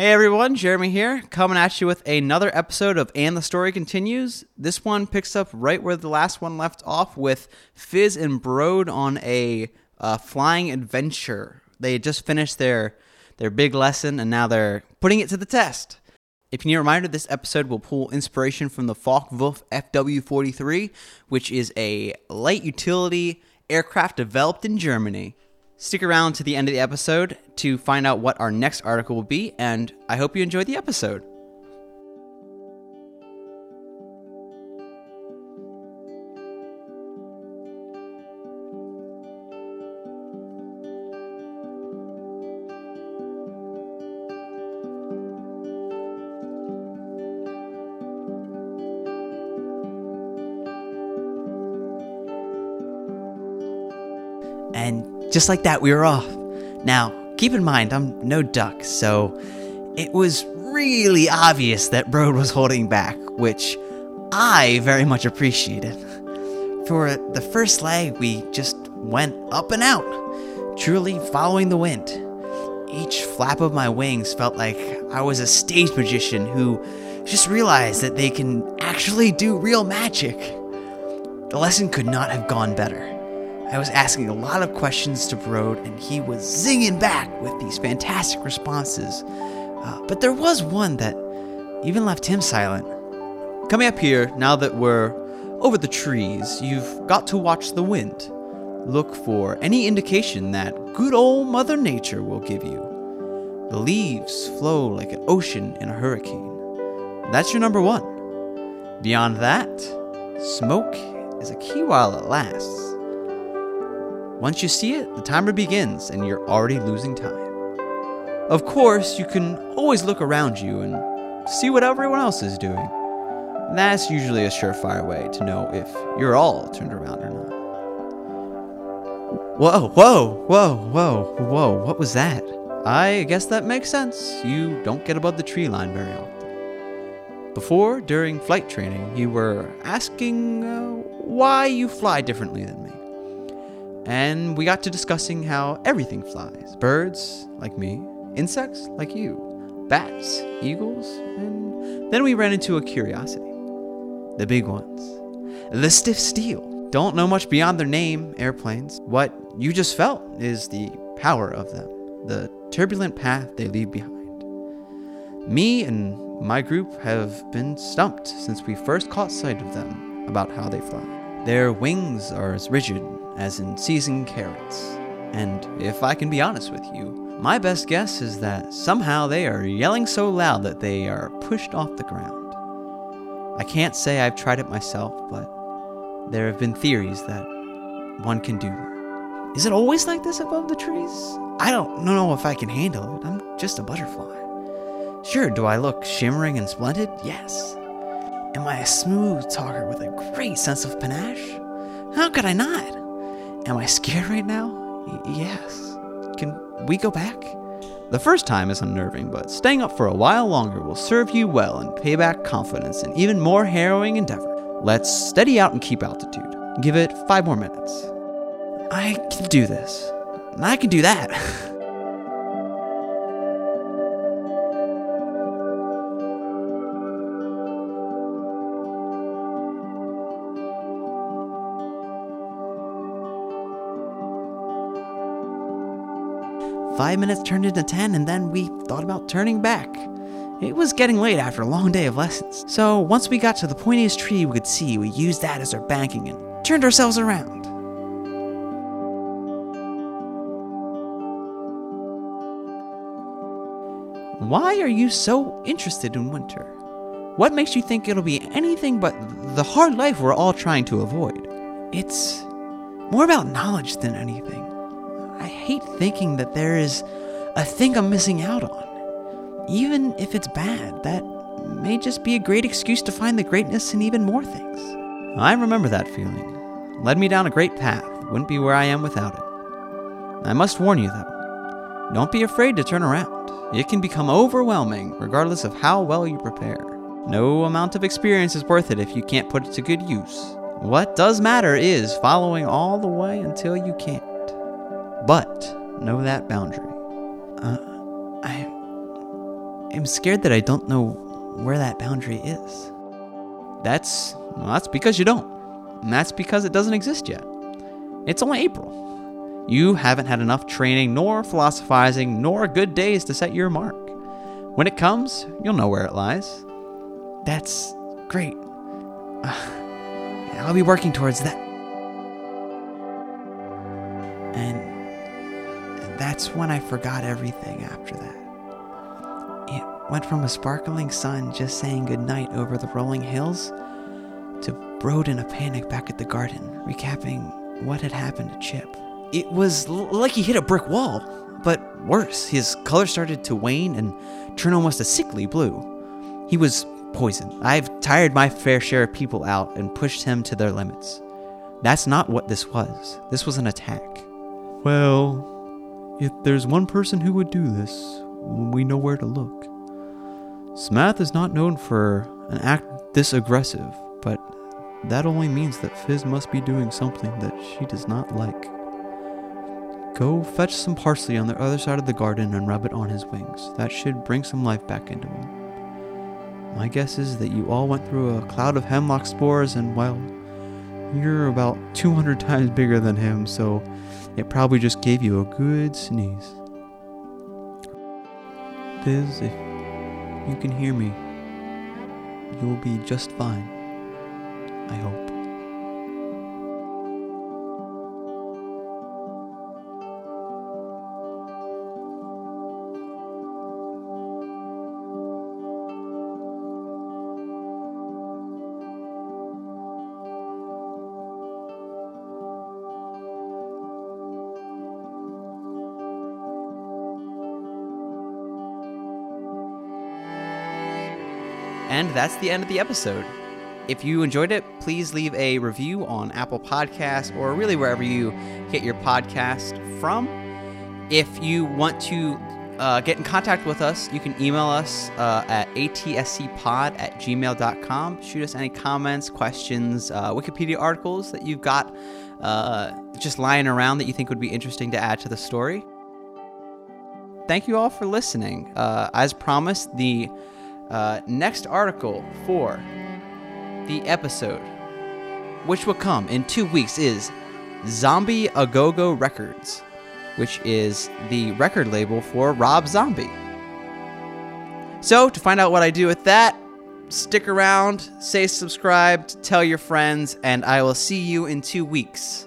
Hey everyone, Jeremy here, coming at you with another episode of And the Story Continues. This one picks up right where the last one left off with Fizz and Brode on a uh, flying adventure. They had just finished their their big lesson and now they're putting it to the test. If you need a reminder, this episode will pull inspiration from the Focke-Wulf FW-43, which is a light utility aircraft developed in Germany. Stick around to the end of the episode to find out what our next article will be, and I hope you enjoy the episode. And just like that, we were off. Now, keep in mind, I'm no duck, so it was really obvious that Brode was holding back, which I very much appreciated. For the first leg, we just went up and out, truly following the wind. Each flap of my wings felt like I was a stage magician who just realized that they can actually do real magic. The lesson could not have gone better. I was asking a lot of questions to Brode, and he was zinging back with these fantastic responses. Uh, but there was one that even left him silent. Coming up here, now that we're over the trees, you've got to watch the wind. Look for any indication that good old Mother Nature will give you. The leaves flow like an ocean in a hurricane. That's your number one. Beyond that, smoke is a key while it lasts. Once you see it, the timer begins and you're already losing time. Of course, you can always look around you and see what everyone else is doing. That's usually a surefire way to know if you're all turned around or not. Whoa, whoa, whoa, whoa, whoa, what was that? I guess that makes sense. You don't get above the tree line very often. Before, during flight training, you were asking uh, why you fly differently than me. And we got to discussing how everything flies birds, like me, insects, like you, bats, eagles, and then we ran into a curiosity the big ones, the stiff steel. Don't know much beyond their name, airplanes. What you just felt is the power of them, the turbulent path they leave behind. Me and my group have been stumped since we first caught sight of them about how they fly. Their wings are as rigid as in seasoned carrots. And if I can be honest with you, my best guess is that somehow they are yelling so loud that they are pushed off the ground. I can't say I've tried it myself, but there have been theories that one can do. Is it always like this above the trees? I don't know if I can handle it. I'm just a butterfly. Sure, do I look shimmering and splendid? Yes. Am I a smooth talker with a great sense of panache? How could I not? Am I scared right now? Y- yes. Can we go back? The first time is unnerving, but staying up for a while longer will serve you well and pay back confidence in even more harrowing endeavor. Let's steady out and keep altitude. Give it five more minutes. I can do this. I can do that. Five minutes turned into ten, and then we thought about turning back. It was getting late after a long day of lessons, so once we got to the pointiest tree we could see, we used that as our banking and turned ourselves around. Why are you so interested in winter? What makes you think it'll be anything but the hard life we're all trying to avoid? It's more about knowledge than anything. Hate thinking that there is a thing I'm missing out on. Even if it's bad, that may just be a great excuse to find the greatness in even more things. I remember that feeling. Led me down a great path, wouldn't be where I am without it. I must warn you, though, don't be afraid to turn around. It can become overwhelming, regardless of how well you prepare. No amount of experience is worth it if you can't put it to good use. What does matter is following all the way until you can't. But know that boundary. Uh, I. am scared that I don't know where that boundary is. That's well, that's because you don't. And that's because it doesn't exist yet. It's only April. You haven't had enough training, nor philosophizing, nor good days to set your mark. When it comes, you'll know where it lies. That's great. Uh, I'll be working towards that. And that's when I forgot everything after that. It went from a sparkling sun just saying goodnight over the rolling hills to Brode in a panic back at the garden, recapping what had happened to Chip. It was l- like he hit a brick wall, but worse. His color started to wane and turn almost a sickly blue. He was poisoned. I've tired my fair share of people out and pushed him to their limits. That's not what this was. This was an attack. Well, if there's one person who would do this, we know where to look. Smath is not known for an act this aggressive, but that only means that Fizz must be doing something that she does not like. Go fetch some parsley on the other side of the garden and rub it on his wings. That should bring some life back into him. My guess is that you all went through a cloud of hemlock spores, and well, you're about 200 times bigger than him, so it probably just gave you a good sneeze. Fizz, if you can hear me, you'll be just fine. I hope. And that's the end of the episode. If you enjoyed it, please leave a review on Apple Podcasts or really wherever you get your podcast from. If you want to uh, get in contact with us, you can email us uh, at atscpod at gmail.com. Shoot us any comments, questions, uh, Wikipedia articles that you've got uh, just lying around that you think would be interesting to add to the story. Thank you all for listening. Uh, as promised, the uh, next article for the episode, which will come in two weeks, is Zombie A Go Go Records, which is the record label for Rob Zombie. So, to find out what I do with that, stick around, say subscribed, tell your friends, and I will see you in two weeks.